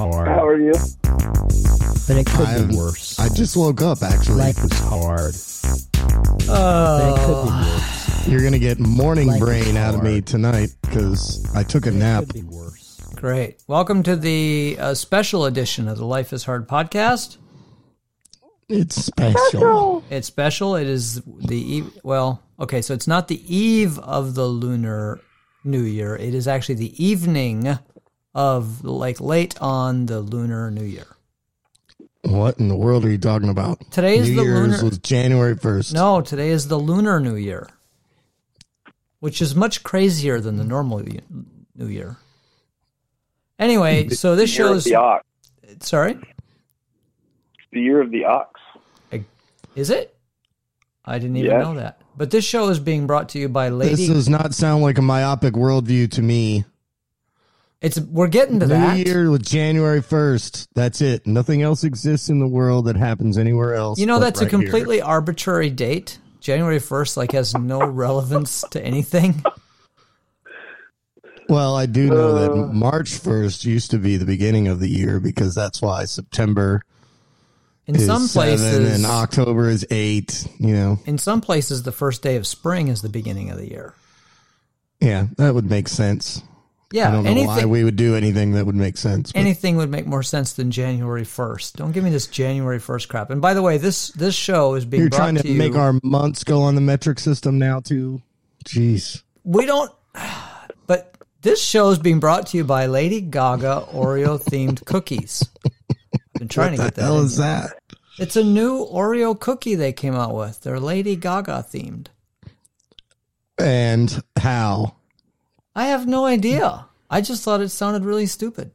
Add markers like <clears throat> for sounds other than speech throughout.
hard. How are you? But it could I'm- be worse. I just woke up, actually. Life was hard. Oh. But it could be worse. You're going to get morning Life brain out of me tonight because I took a It nap. could be worse. Great. Welcome to the uh, special edition of the Life is Hard podcast. It's special. It's special. It is the eve. Well, okay, so it's not the eve of the lunar new year. It is actually the evening of like late on the lunar new year. What in the world are you talking about? Today is New the Year's lunar- was January 1st. No, today is the lunar new year, which is much crazier than the normal new year. Anyway, so this Year of shows. the ox. Sorry, The year of the ox. is it? I didn't even Yes. know that. But this show is being brought to you by Lady. This does not sound like a myopic worldview to me. It's we're getting to New that. Year with January 1st. That's it. Nothing else exists in the world that happens anywhere else. You know, that's a right here. completely arbitrary date. January 1st, like, has no <laughs> relevance to anything. Well, I do know that Uh. March 1st used to be the beginning of the year because that's why September In is some seven places, and October is eight. You know, in some places, the first day of spring is the beginning of the year. yeah, that would make sense. Yeah, I don't know why we would do anything that would make sense. but- anything would make more sense than January 1st. Don't give me this January 1st crap. And by the way, this this show is being You're brought trying to, to you. make our months go on the metric system now too. Jeez. we don't. But this show is being brought to you by Lady Gaga Oreo themed cookies. I've been trying What to the get that. hell is here. that? It's a new Oreo cookie they came out with. They're Lady Gaga themed. And how? I have no idea. I just thought it sounded really stupid.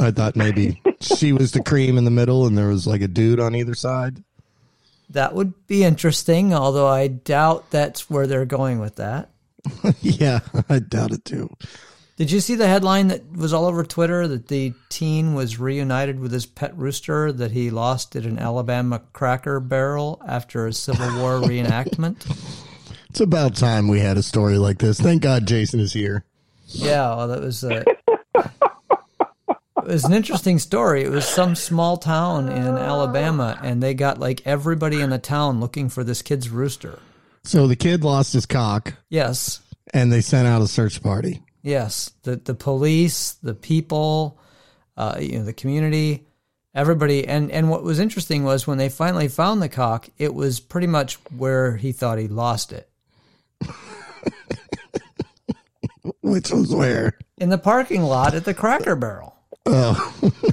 I thought maybe <laughs> she was the cream in the middle and there was like a dude on either side. That would be interesting, although I doubt that's where they're going with that. <laughs> yeah, I doubt it too. Did you see the headline that was all over Twitter that the teen was reunited with his pet rooster that he lost at an Alabama cracker barrel after a Civil War <laughs> reenactment? It's about time we had a story like this. Thank God Jason is here. Yeah, well, that was a. It was an interesting story. It was some small town in Alabama, and they got like everybody in the town looking for this kid's rooster. So the kid lost his cock Yes, and they sent out a search party. yes. The the police, the people, uh, you know, the community, everybody. And and what was interesting was when they finally found the cock, it was pretty much where he thought he lost it <laughs> Which was where? in the parking lot at the Cracker Barrel. Oh. <laughs>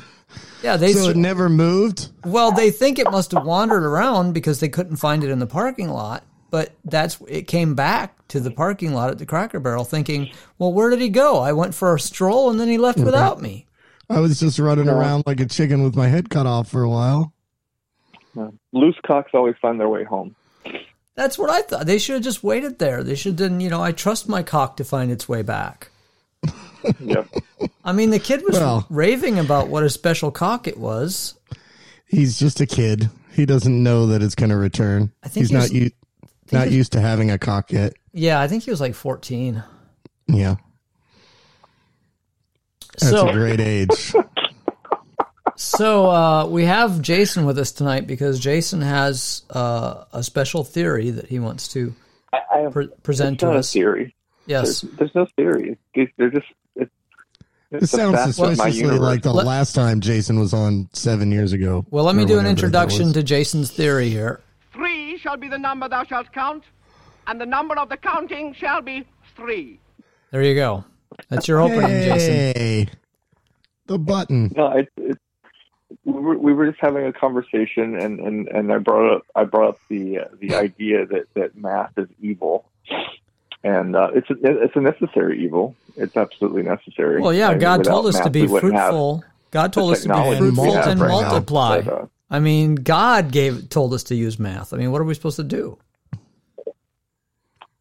Yeah, they so it never moved? Well, they think it must have wandered around because they couldn't find it in the parking lot. But that's it came back to the parking lot at the Cracker Barrel, thinking, "Well, where did he go? I went for a stroll and then he left without me." I was just running around like a chicken with my head cut off for a while. Loose cocks always find their way home. That's what I thought. They should have just waited there. They should have, done, you know, I trust my cock to find its way back. <laughs> yeah. I mean, the kid was Well- raving about what a special cock it was. He's just a kid. He doesn't know that it's going to return. I think he's he was- not u- not he- used to having a cock yet. Yeah, I think he was like 14. Yeah, that's so, a great age. <laughs> So uh, we have Jason with us tonight because Jason has uh, a special theory that he wants to I, I have pre- present to not a us. theory. Yes. There's, there's no theory. They're just. It's, It it's the sounds facts of my suspiciously like the Let- last time Jason was on seven years ago. Well, let me do an introduction to Jason's theory here. Three shall be the number thou shalt count, and the number of the counting shall be three. There you go. That's your opening, Jason. The button. No, it, it, we were we were just having a conversation, and, and, and I brought up I brought up the uh, the idea that, that math is evil, and uh, it's a, it's a necessary evil. It's absolutely necessary. Well, yeah, I mean, God told us to be we wouldn't have fruitful. God told us to be fruitful and right multiply. But, uh, I mean, God gave told us to use math. I mean, what are we supposed to do?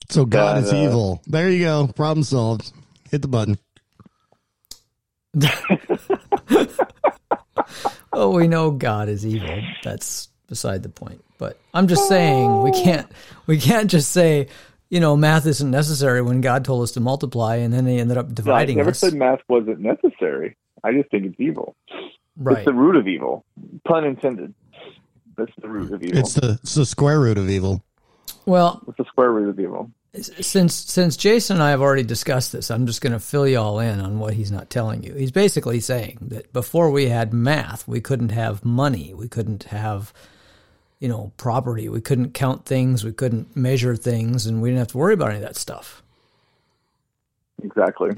So God That, is uh, evil. There you go. Problem solved. Hit the button. <laughs> Oh, we know God is evil. That's beside the point. But I'm just saying we can't we can't just say, you know, math isn't necessary when God told us to multiply and then they ended up no, I dividing never us. said math wasn't necessary. I just think it's evil. Right. It's the root of evil. Pun intended. That's the root of evil. It's the it's the square root of evil. Well, It's the square root of evil. Since since Jason and I have already discussed this, I'm just going to fill you all in on what he's not telling you. He's basically saying that before we had math, we couldn't have money, we couldn't have you know property, we couldn't count things, we couldn't measure things, and we didn't have to worry about any of that stuff. Exactly.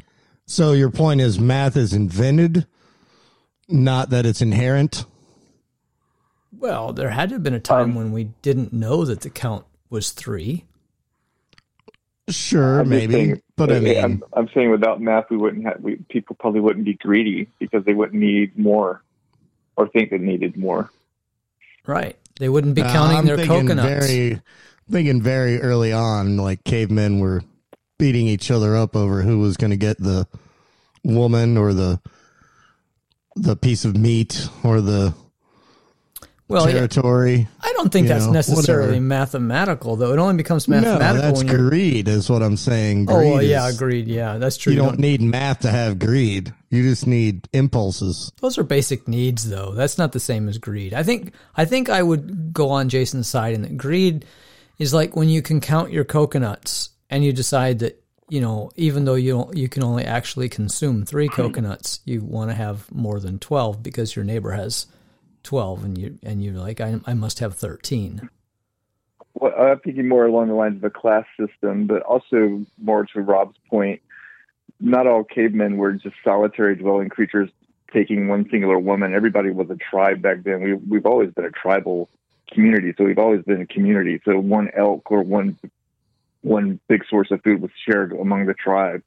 So your point is math is invented, not that it's inherent. Well, there had to have been a time Um, when we didn't know that the count was three. Sure, I'm maybe, saying- but I mean, I'm, I'm saying without math, we wouldn't have. We, people probably wouldn't be greedy because they wouldn't need more, or think they needed more. Right. They wouldn't be uh, counting I'm their thinking coconuts. Very, thinking very early on, like cavemen were beating each other up over who was going to get the woman or the the piece of meat or the well, territory. I don't think that's know, necessarily whatever. mathematical, though. It only becomes mathematical. No, that's when greed, is what I'm saying. Oh, Greed well, yeah, is- agreed. Yeah, that's true. You don't need math to have greed. You just need impulses. Those are basic needs, though. That's not the same as greed. I think. I think I would go on Jason's side in that greed is like when you can count your coconuts and you decide that you know, even though you don't, you can only actually consume three <clears throat> coconuts, you want to have more than twelve because your neighbor has twelve, and you and you're like, I, I must have thirteen. Well, I'm thinking more along the lines of a class system, but also more to Rob's point. Not all cavemen were just solitary dwelling creatures taking one singular woman. Everybody was a tribe back then. We, we've always been a tribal community, so we've always been a community. So one elk or one one big source of food was shared among the tribe.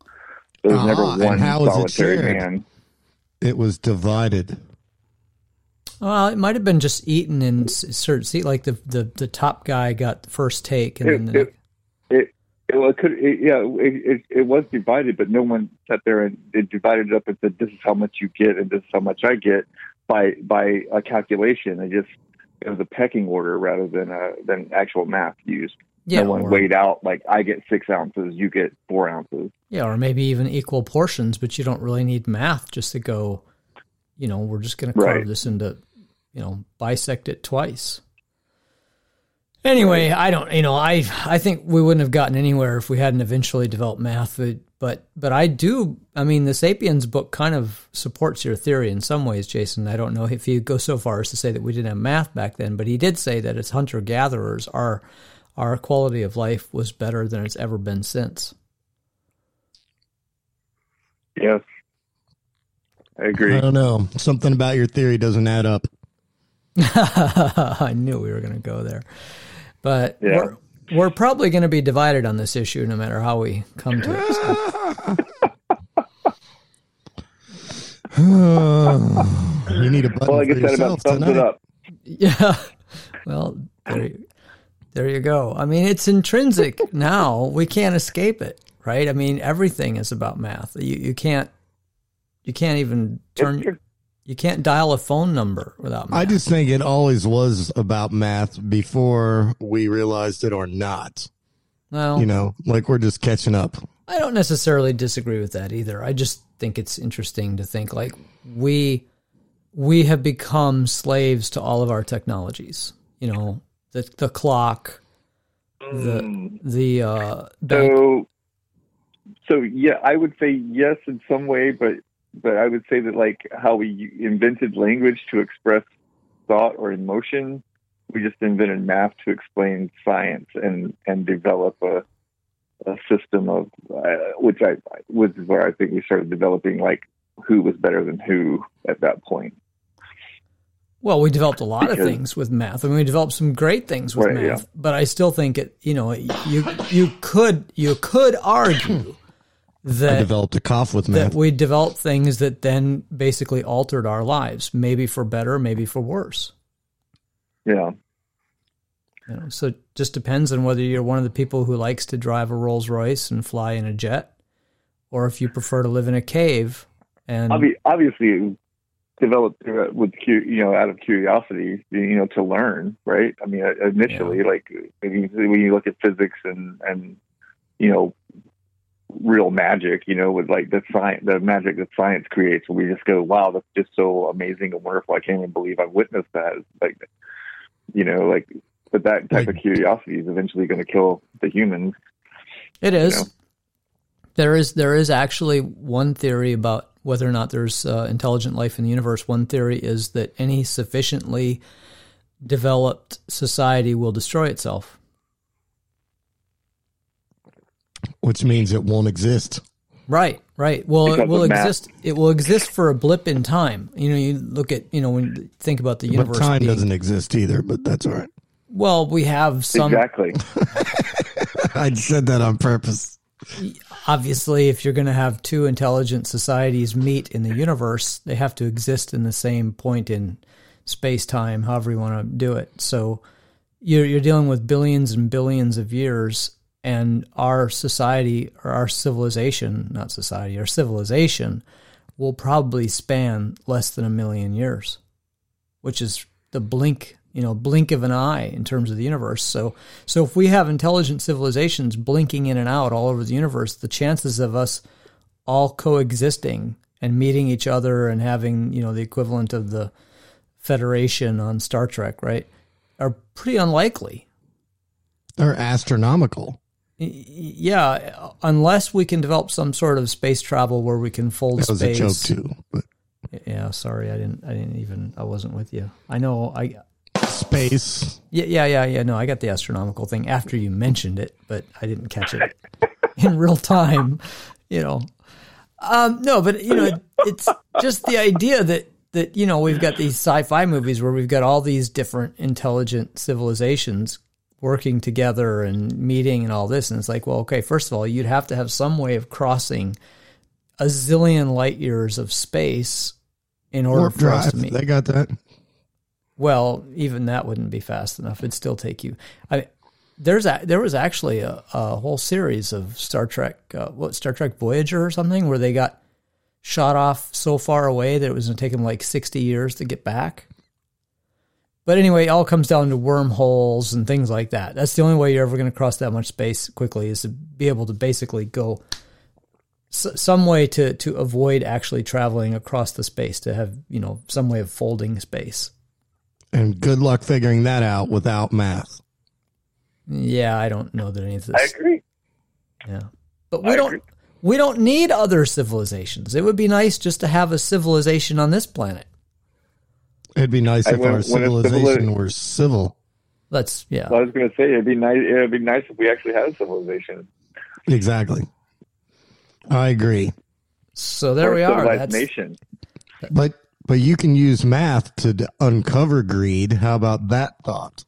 There was Ah, never one how is it solitary shared? man. It was divided. Well, it might have been just eaten in certain. See, like the, the the top guy got the first take, and then the It- it, it, well, it could, it, yeah, it, it, it was divided, but no one sat there and it divided it up and said, "This is how much you get, and this is how much I get." By by a calculation, it just it was a pecking order rather than a than actual math used. yeah, no one or- weighed out like I get six ounces, you get four ounces. Yeah, or maybe even equal portions, but you don't really need math just to go, you know, we're just going to carve Right. this into, you know, bisect it twice. Anyway, I don't, you know, I I think we wouldn't have gotten anywhere if we hadn't eventually developed math. But but, but I do. I mean, the *Sapiens* book kind of supports your theory in some ways, Jason. I don't know if you go so far as to say that we didn't have math back then, but he did say that as hunter gatherers, our our quality of life was better than it's ever been since. Yes, I agree. I don't know. Something about your theory doesn't add up. <laughs> I knew we were going to go there. But Yeah. we're, we're probably going to be divided on this issue no matter how we come to it. So, <sighs> you need a button well, I for guess yourself about tonight. up. yeah. <laughs> Well, there, you- there you go. I mean, it's intrinsic now. We can't escape it, right? I mean, everything is about math. You, you can't you can't even turn It's- you can't dial a phone number without math. I just think it always was about math before we realized it or not. well, You know, like we're just catching up. I don't necessarily disagree with that either. I just think it's interesting to think like we we have become slaves to all of our technologies. You know, the the clock, the the uh bank. So, so yeah, I would say yes in some way, but but I would say that like how we invented language to express thought or emotion, we just invented math to explain science and and develop a a system of uh, which I is where I think we started developing like who was better than who at that point. Well, we developed a lot of things with math. I mean, we developed some great things with Right, math. yeah. But I still think it. You know, you you could you could argue I that developed a cough with that we developed things that then basically altered our lives, maybe for better, maybe for worse. Yeah. You know, so it just depends on whether you're one of the people who likes to drive a Rolls Royce and fly in a jet, or if you prefer to live in a cave. And Obvi- obviously developed uh, with you know out of curiosity you know to learn right i mean uh, initially like when you look at physics and and you know real magic, you know, with like the science, the magic that science creates. Where we just go, wow, that's just so amazing and wonderful. I can't even believe I've witnessed that. Like, you know, like, but that type Like- of curiosity is eventually going to kill the humans. It is. know? There is there is actually one theory about whether or not there's uh, intelligent life in the universe. One theory is that any sufficiently developed society will destroy itself. Which means it won't exist. Right, right. Well, it will of math. exist. It will exist for a blip in time. You know, you look at you know when you think about the But universe. time being- doesn't exist either, but that's all right. Well, we have some. exactly. <laughs> I said that on purpose. obviously if you're going to have two intelligent societies meet in the universe they have to exist in the same point in space time however you want to do it so you're, you're dealing with billions and billions of years and our society or our civilization not society our civilization will probably span less than a million years which is the blink you know blink of an eye in terms of the universe so so if we have intelligent civilizations blinking in and out all over the universe the chances of us all coexisting and meeting each other and having you know the equivalent of the federation on star trek right are pretty unlikely They're astronomical. Yeah unless we can develop some sort of space travel where we can fold That was space a joke too. But yeah sorry i didn't i didn't even i wasn't with you i know i space. Yeah, yeah, yeah, yeah. No, I got the astronomical thing after you mentioned it, but I didn't catch it <laughs> in real time. You know, um, no, but you know, it's just the idea that that you know we've got these sci-fi movies where we've got all these different intelligent civilizations working together and meeting and all this, and it's like, well, okay, first of all, you'd have to have some way of crossing a zillion light years of space in order Warp for us to meet. They got that. Well, even that wouldn't be fast enough. It'd still take you. I there's a, there was actually a, a whole series of Star Trek, uh, what Star Trek Voyager or something, where they got shot off so far away that it was going to take them like sixty years to get back. But anyway, it all comes down to wormholes and things like that. That's the only way you're ever going to cross that much space quickly is to be able to basically go s- some way to to avoid actually traveling across the space to have you know some way of folding space. And good luck figuring that out without math. Yeah, I don't know that any of I agree. Yeah, but we I don't. agree. We don't need other civilizations. It would be nice just to have a civilization on this planet. It'd be nice I- if when- our civilization civili- were civil. Let's yeah. I was going to say it'd be nice. It'd be nice if we actually had a civilization. Exactly. I agree. So there or we are. civilized That's nation. But but you can use math to d- uncover greed. How about that thought?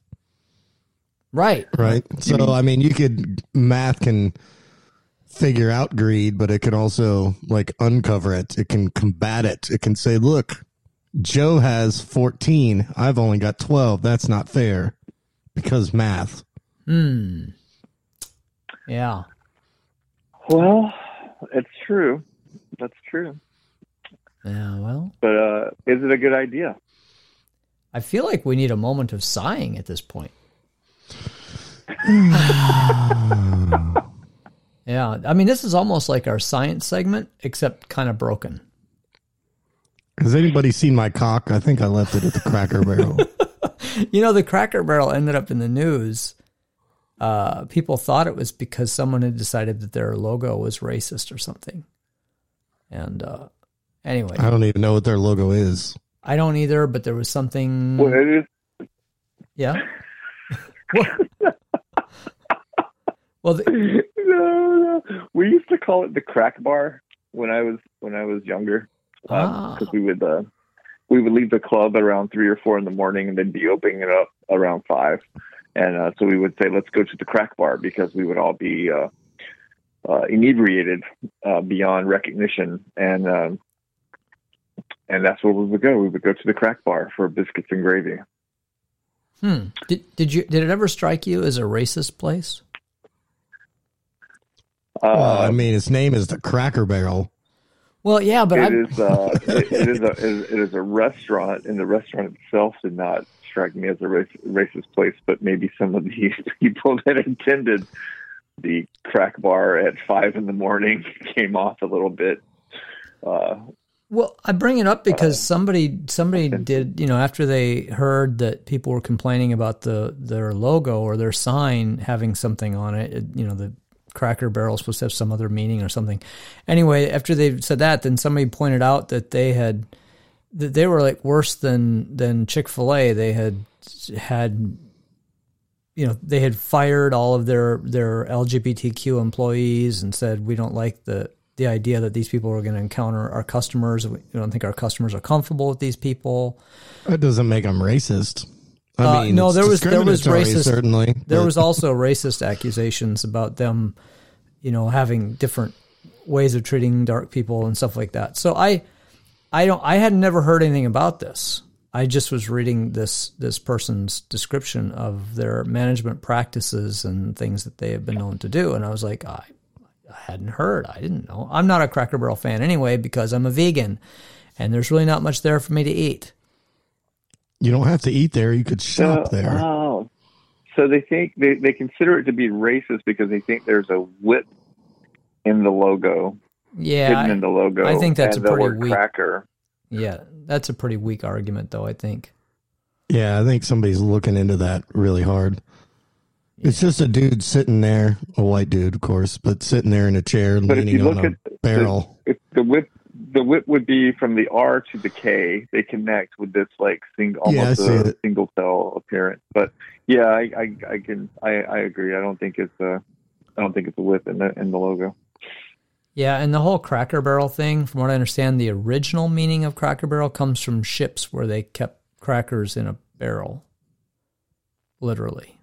right. Right. So mm-hmm. I mean, you could math can figure out greed, but it can also like uncover it. It can combat it. It can say, "Look, Joe has 14. I've only got 12. That's not fair." Because math. Hmm. Yeah. Well, it's true. That's true. Yeah. Well, But uh, is it a good idea? I feel like we need a moment of sighing at this point. <sighs> yeah. I mean, this is almost like our science segment, except kind of broken. Has anybody seen my cock? I think I left it at the Cracker Barrel. <laughs> You know, the Cracker Barrel ended up in the news. Uh, people thought it was because someone had decided that their logo was racist or something. And uh, anyway, I don't even know what their logo is. I don't either, but there was something. Well, it is. Yeah. <laughs> <laughs> Well, the, no, no. We used to call it the crack bar when I was when I was younger, Ah. because we would uh, we would leave the club at around three or four in the morning, and then be opening it up around five, and uh, so we would say, "Let's go to the crack bar," because we would all be uh, uh, inebriated uh, beyond recognition, and um, and that's where we would go. We would go to the crack bar for biscuits and gravy. hmm. Did did you did it ever strike you as a racist place? Uh, well, I mean, its name is the Cracker Barrel. Well, yeah, but it is uh, it, it is a it is a restaurant, and the restaurant itself did not strike me as a rac- racist place, but maybe some of the <laughs> people that attended the crack bar at five in the morning <laughs> came off a little bit. Uh, Well, I bring it up because somebody somebody did you know after they heard that people were complaining about the their logo or their sign having something on it, it you know the Cracker Barrel supposed to have some other meaning or something. Anyway, after they said that, then somebody pointed out that they had that they were like worse than than Chick Fil A. They had had you know they had fired all of their their LGBTQ employees and said we don't like the the idea that these people are going to encounter our customers. We don't think our customers are comfortable with these people. That doesn't make them racist. I Uh, mean, no, there was- there was racist- Certainly, There but- was also racist accusations about them, you know, having different ways of treating dark people and stuff like that. So I, I don't, I had never heard anything about this. I just was reading this this person's description of their management practices and things that they have been known to do, and I was like, I, I hadn't heard. I didn't know. I'm not a Cracker Barrel fan anyway because I'm a vegan, and there's really not much there for me to eat. You don't have to eat there. You could shop uh, there. Oh, so they think they, they consider it to be racist because they think there's a whip in the logo, Yeah, hidden I- in the logo. I think that's and a the pretty word weak- cracker. yeah, that's a pretty weak argument, though. I think. Yeah, I think somebody's looking into that really hard. It's just a dude sitting there, a white dude, of course, but sitting there in a chair, But if leaning you on a at barrel. if the whip, the whip would be from the R to the K. They connect with this like single, almost see a it. single cell appearance. But yeah, I, I, I can, I, I agree. I don't think it's a, I don't think it's a whip in the in the logo. Yeah, and the whole Cracker Barrel thing, from what I understand, the original meaning of Cracker Barrel comes from ships where they kept crackers in a barrel, literally.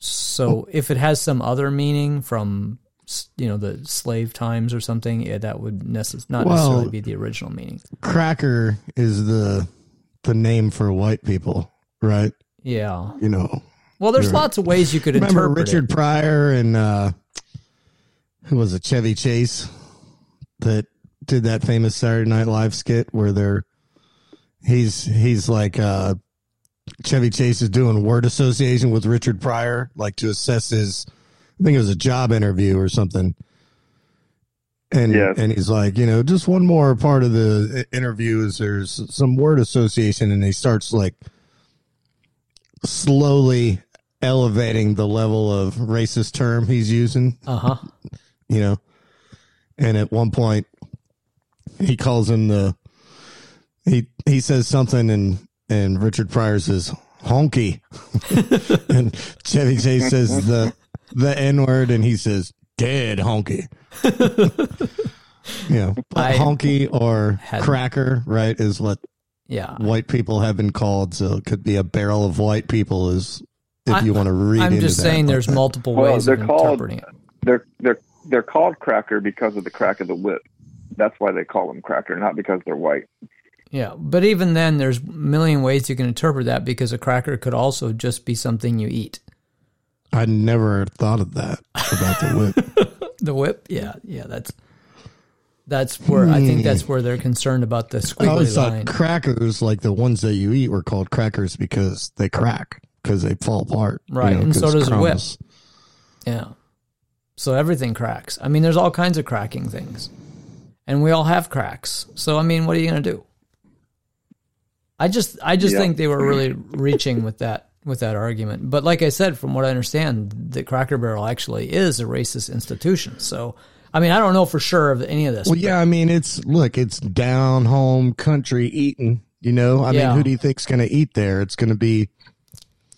So if it has some other meaning from s- you know the slave times or something, yeah, that would necess- not Well- necessarily be the original meaning. Cracker is the the name for white people, right? Yeah. You know, Well, there's lots of ways you could interpret. remember Richard it. Pryor and uh, who was it, Chevy Chase, that did that famous Saturday Night Live skit where they're he's he's like uh, Chevy Chase is doing word association with Richard Pryor, like to assess his. I think it was a job interview or something. And Yes. and he's like, you know, just one more part of the interview is there's some word association, and he starts like slowly elevating the level of racist term he's using, Uh huh. you know. And at one point, he calls him the he he says something, and and Richard Pryor says honky, <laughs> and Chevy Chase says the the n word, and he says dead honky. <laughs> you know, I honky or had- cracker, right? Is what Yeah. white people have been called. So it could be a barrel of white people. Is if I- you want to read. I'm into just that saying like there's that. multiple Well, ways they're of called- interpreting it. They're they're they're called cracker because of the crack of the whip. That's why they call them cracker, not because they're white. Yeah, but even then, there's a million ways you can interpret that because a cracker could also just be something you eat. I never thought of that about the whip. <laughs> The whip, yeah, yeah, that's that's where I think that's where they're concerned about the I squiggly always line. thought crackers, like the ones that you eat, were called crackers because they crack because they fall apart. you Right, know, and so does a whip. Yeah, so everything cracks. I mean, there's all kinds of cracking things, and we all have cracks. So I mean, what are you gonna do? I just I just Yeah. think they were really reaching with that with that argument. But like I said, from what I understand, the Cracker Barrel actually is a racist institution. So I mean, I don't know for sure of any of this. Well, yeah, I mean, it's look, it's down home country eating. You know, I Yeah. mean, who do you think's going to eat there? It's going to be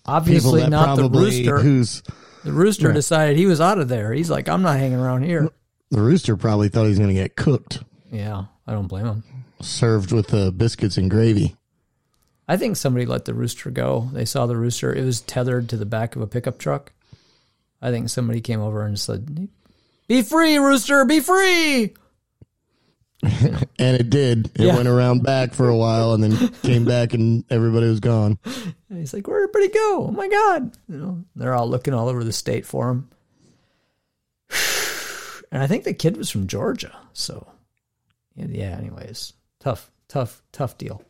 Obviously, not the rooster. who's The rooster Right. decided he was out of there. He's like, I'm not hanging around here. the rooster probably thought he was going to get cooked, Yeah, I don't blame him. served with uh, biscuits and gravy. I think somebody let the rooster go. They saw the rooster. It was tethered to the back of a pickup truck. I think somebody came over and said, "Be free, rooster! Be free!" <laughs> And it did. It Yeah. went around back for a while and then came back and everybody was gone. And <laughs> he's like, "Where did everybody go? Oh my god!" You know, they're all looking all over the state for him. <sighs> And I think the kid was from Georgia. So, yeah. yeah anyways, tough, tough, tough deal.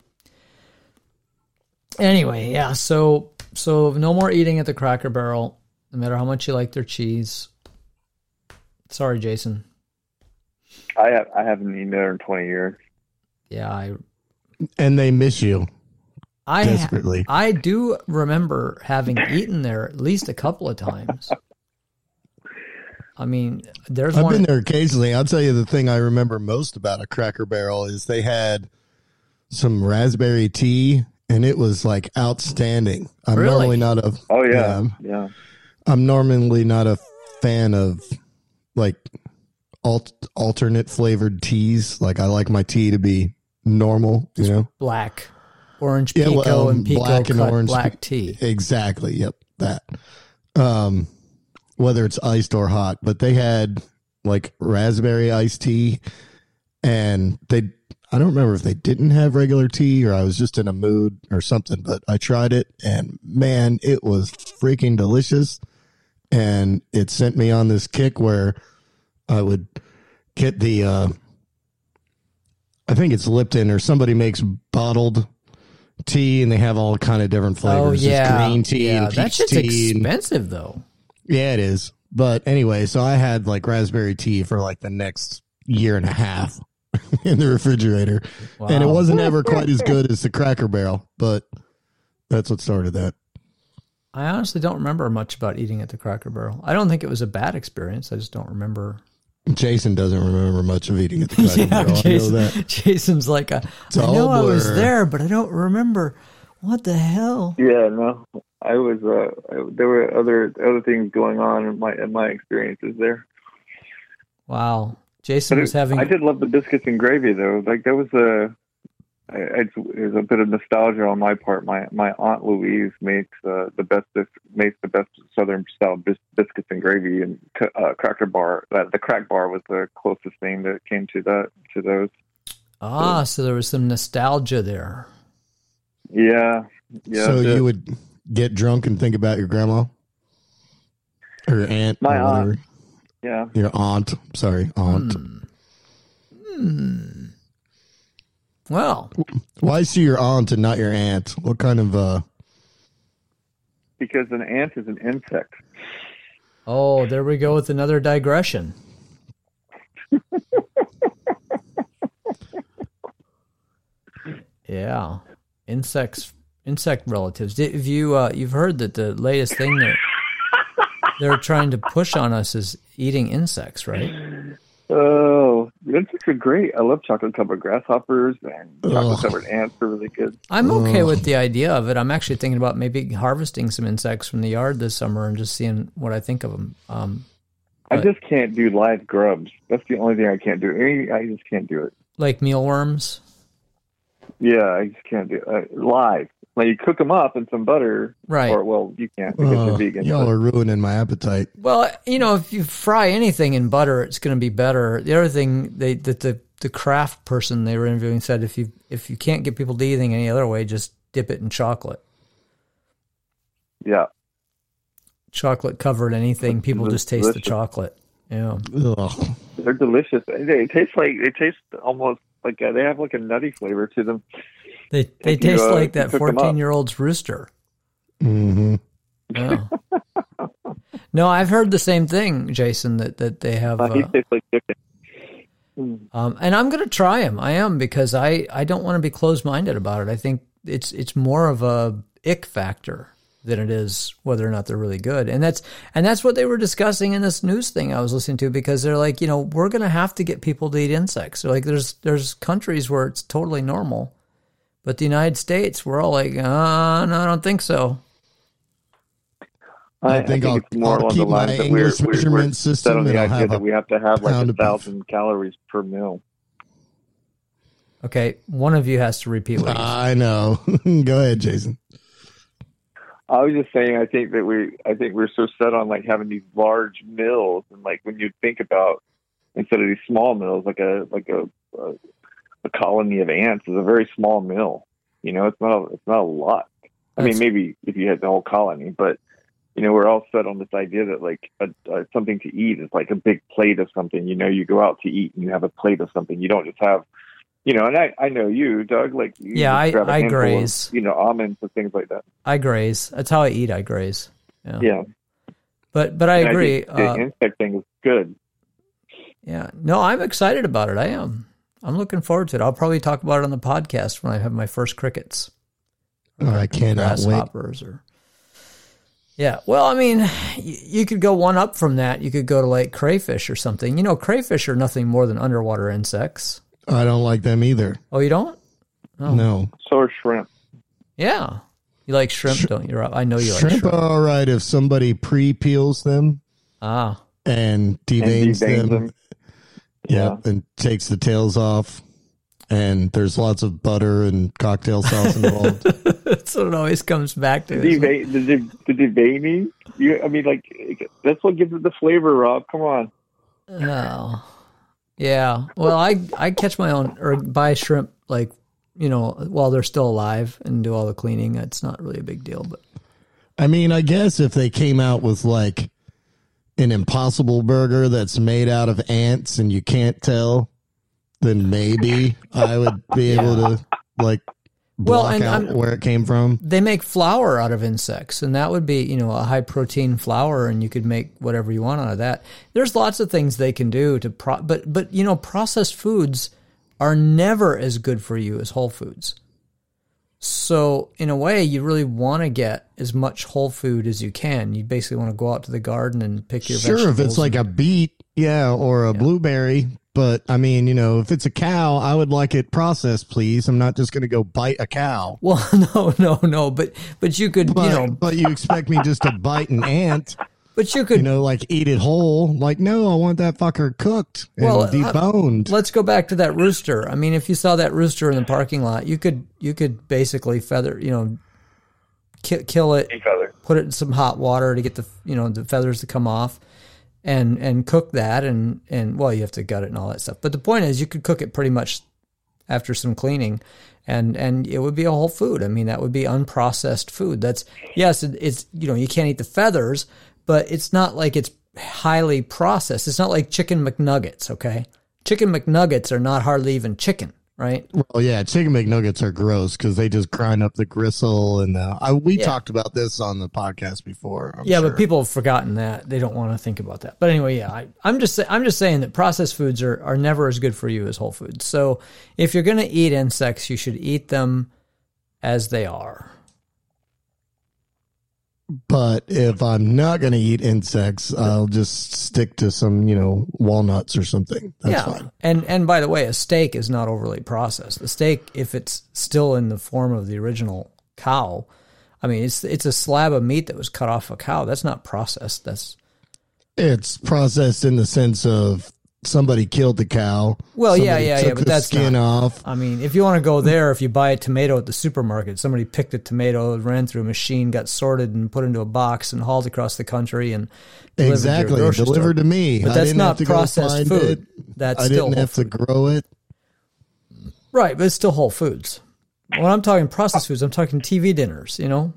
Anyway, yeah. So, so no more eating at the Cracker Barrel. No matter how much you like their cheese, Sorry, Jason. I have I haven't eaten there in twenty years. Yeah, I And they miss you I desperately. I do remember having eaten there at least a couple of times. I mean, there's I've one. been there occasionally. I'll tell you the thing I remember most about a Cracker Barrel is they had some raspberry tea, and it was like outstanding. I'm Really? normally not a Oh yeah, Yeah. yeah. I'm normally not a fan of like alt, alternate flavored teas. Like I like my tea to be normal, you know. black, orange Yeah, pekoe well, and pekoe black and cut orange black tea. Exactly. Yep. That. Um, whether it's iced or hot, but they had like raspberry iced tea, and they. I don't remember if they didn't have regular tea or I was just in a mood or something, but I tried it and man, it was freaking delicious. And it sent me on this kick where I would get the, uh, I think it's Lipton or somebody makes bottled tea and they have all kind of different Oh flavors. There's yeah, green tea yeah. and peach tea. and- expensive though. yeah, it is. But anyway, so I had like raspberry tea for like the next year and a half <laughs> in the refrigerator. And it wasn't ever quite as good as the Cracker Barrel, but that's what started that. I honestly don't remember much about eating at the Cracker Barrel. I don't think it was a bad experience. I just don't remember. Jason doesn't remember much of eating at the Cracker <laughs> Barrel. I know Jason, that. <laughs> Jason's like, a, It's I know I was there, but I don't remember. What the hell? Yeah, no, I was. Uh, I, there were other other things going on in my in my experiences there. Wow. Jason But was it- having. I did love the biscuits and gravy though. Like that was a. I, I, it was a bit of nostalgia on my part. My my aunt Louise makes uh, the best makes the best Southern style bis- biscuits and gravy and c- uh, cracker bar. Uh, the crack bar was the closest thing that came to that to those. ah, so there was some nostalgia there. Yeah, yeah. so you would get drunk and think about your grandma or your aunt My or aunt. Whatever. yeah. Your aunt. Sorry, aunt. Hmm. Well, Why is she your aunt and not your aunt? What kind of uh Because an ant is an insect. oh, there we go with another digression. <laughs> yeah, insects, insect relatives. Did, have you uh, you've heard that the latest thing that they're trying to push on us is eating insects, right? Oh, insects are great. I love chocolate covered grasshoppers and chocolate covered ants are really good. I'm okay with the idea of it. I'm actually thinking about maybe harvesting some insects from the yard this summer and just seeing what I think of them. Um, I Right. just can't do live grubs. That's the only thing I can't do. I I just can't do it. like mealworms. Yeah, I just can't do it. Uh, live. Like you cook them up in some butter, Right. Or well, you can't because uh, you're vegan. y'all but- are ruining my appetite. Well, you know, if you fry anything in butter, it's going to be better. The other thing they that the the craft person they were interviewing said if you if you can't get people to eat anything any other way, just dip it in chocolate. yeah, Chocolate covered anything, people It's just taste the chocolate. Yeah. Ugh. they're delicious. They taste like they taste almost like uh, they have like a nutty flavor to them. They they If you, taste uh, like that cook 'em up. 14 year old's rooster. hmm Yeah. <laughs> no, I've heard the same thing, Jason, that, that they have. Uh, Uh, tastes like chicken. Mm. um, and I'm going to try them. I am because I, I don't want to be closed minded about it. I think it's it's more of a ick factor than it is whether or not they're really good. And that's and that's what they were discussing in this news thing I was listening to because they're like, you know, we're going to have to get people to eat insects. They're like there's there's countries where it's totally normal. But the United States, we're all like, uh, no, I don't think so. I think I'll- it's more I'll along the keep my lines that we're, English we're, we're measurement set system on the idea have that we have to have like a of beef. thousand calories per meal. Okay, one of you has to repeat what. I know. <laughs> Go ahead, Jason. I was just saying, I think that we, I think we're so set on like having these large mills, and like when you think about instead of these small mills, like a like a a, a colony of ants is a very small mill. You know, it's not a, it's not a lot. I mean, maybe if you had the whole colony, but you know, we're all set on this idea that like a, a, something to eat is like a big plate of something. You know, you go out to eat and you have a plate of something. You don't just have, you know. And I, I know you, Doug. Like, you Yeah, I- I handful of, graze. you know, almonds and things like that. I graze. That's how I eat. I graze. Yeah. Yeah. But but I And agree. think the Uh, insect thing is good. Yeah. No, I'm excited about it. I am. I'm looking forward to it. I'll probably talk about it on the podcast when I have my first crickets. Oh, I cannot wait. or yeah well i mean you, you could go one up from that you could go to like crayfish or something you know crayfish are nothing more than underwater insects I don't like them either. oh you don't Oh. No. So are shrimp. yeah you like shrimp don't you Rob? i know you like Shrimp shrimp are all right if somebody pre peels them ah and And deveins deveins them. them. Yeah, and takes the tails off. And there's lots of butter and cocktail sauce involved. <laughs> that's what it always comes back to isn't? Deva- the, the, the deveining. You, I mean, like that's what gives it the flavor, Rob. Come on. oh yeah well i i catch my own or buy shrimp like you know while they're still alive and do all the cleaning it's not really a big deal but I mean, I guess if they came out with like an impossible burger that's made out of ants and you can't tell, then maybe I would be <laughs> able to like Well, and out I'm- where it came from. they make flour out of insects and that would be you know a high protein flour and you could make whatever you want out of that. There's lots of things they can do to pro but but you know processed foods are never as good for you as whole foods so in a way you really want to get as much whole food as you can you basically want to go out to the garden and pick your vegetables. Sure, if it's like a beet, yeah, or a blueberry. But I mean, you know, if it's a cow, I would like it processed, please. I'm not just going to go bite a cow. well <laughs> no no no but but you could But, you know but you expect me just to bite an ant, but you could you know, like eat it whole? Like, no, I want that fucker cooked and Well, uh, deboned. let's go back to that rooster. I mean, if you saw that rooster in the parking lot, you could you could basically feather, you know, ki- kill it, Feather. put it in some hot water to get the you know the feathers to come off, and and cook that, and and well, you have to gut it and all that stuff. But the point is, you could cook it pretty much after some cleaning, and and it would be a whole food. I mean, that would be unprocessed food. That's yes, it, it's you know you can't eat the feathers, but it's not like it's highly processed. It's not like chicken McNuggets. Okay, chicken McNuggets are not hardly even chicken, right? Well, yeah, chicken McNuggets are gross because they just grind up the gristle, and uh, I, we Yeah. talked about this on the podcast before. I'm yeah, sure. but people have forgotten that. They don't want to think about that. But anyway, yeah, I, I'm just I'm just saying that processed foods are, are never as good for you as whole foods. So if you're going to eat insects, you should eat them as they are. But if I'm not going to eat insects, I'll just stick to some, you know, walnuts or something. That's yeah, fine. and and by the way, a steak is not overly processed. The steak, if it's still in the form of the original cow, I mean, it's it's a slab of meat that was cut off a cow. That's not processed. That's It's processed in the sense of somebody killed the cow. Well, yeah, yeah, yeah, but the that's skin not- off. I mean, if you want to go there, if you buy a tomato at the supermarket, somebody picked a tomato, ran through a machine, got sorted, and put into a box, and hauled across the country and delivered to Exactly, grocery delivered store. to me. But that's not to processed food. it. That's I didn't have to grow it. right, but it's still whole foods. When I'm talking processed foods, I'm talking TV dinners. You know,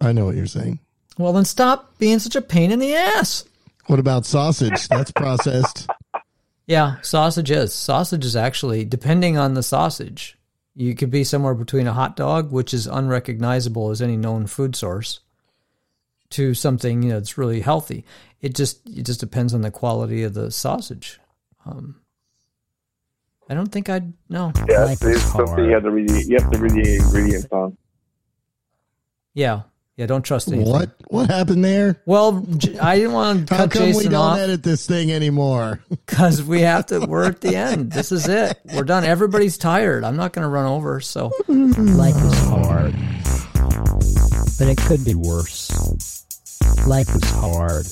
I know what you're saying. well then stop being such a pain in the ass. What about sausage? That's processed. Yeah, sausage is. Sausage is actually, depending on the sausage, you could be somewhere between a hot dog, which is unrecognizable as any known food source, to something you know that's really healthy. It just it just depends on the quality of the sausage. Um, I don't think I'd no. Yeah, Life it's something you have to read. The, you have to read the ingredients on. Yeah, yeah. Don't trust anything. What? What happened there? Well, I didn't want to How cut come we don't off edit this thing anymore? <laughs> because we have to. We're at the end. This is it. We're done. Everybody's tired. I'm not going to run over. So. Life is hard. But it could be worse. Life is hard.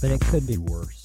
But it could be worse.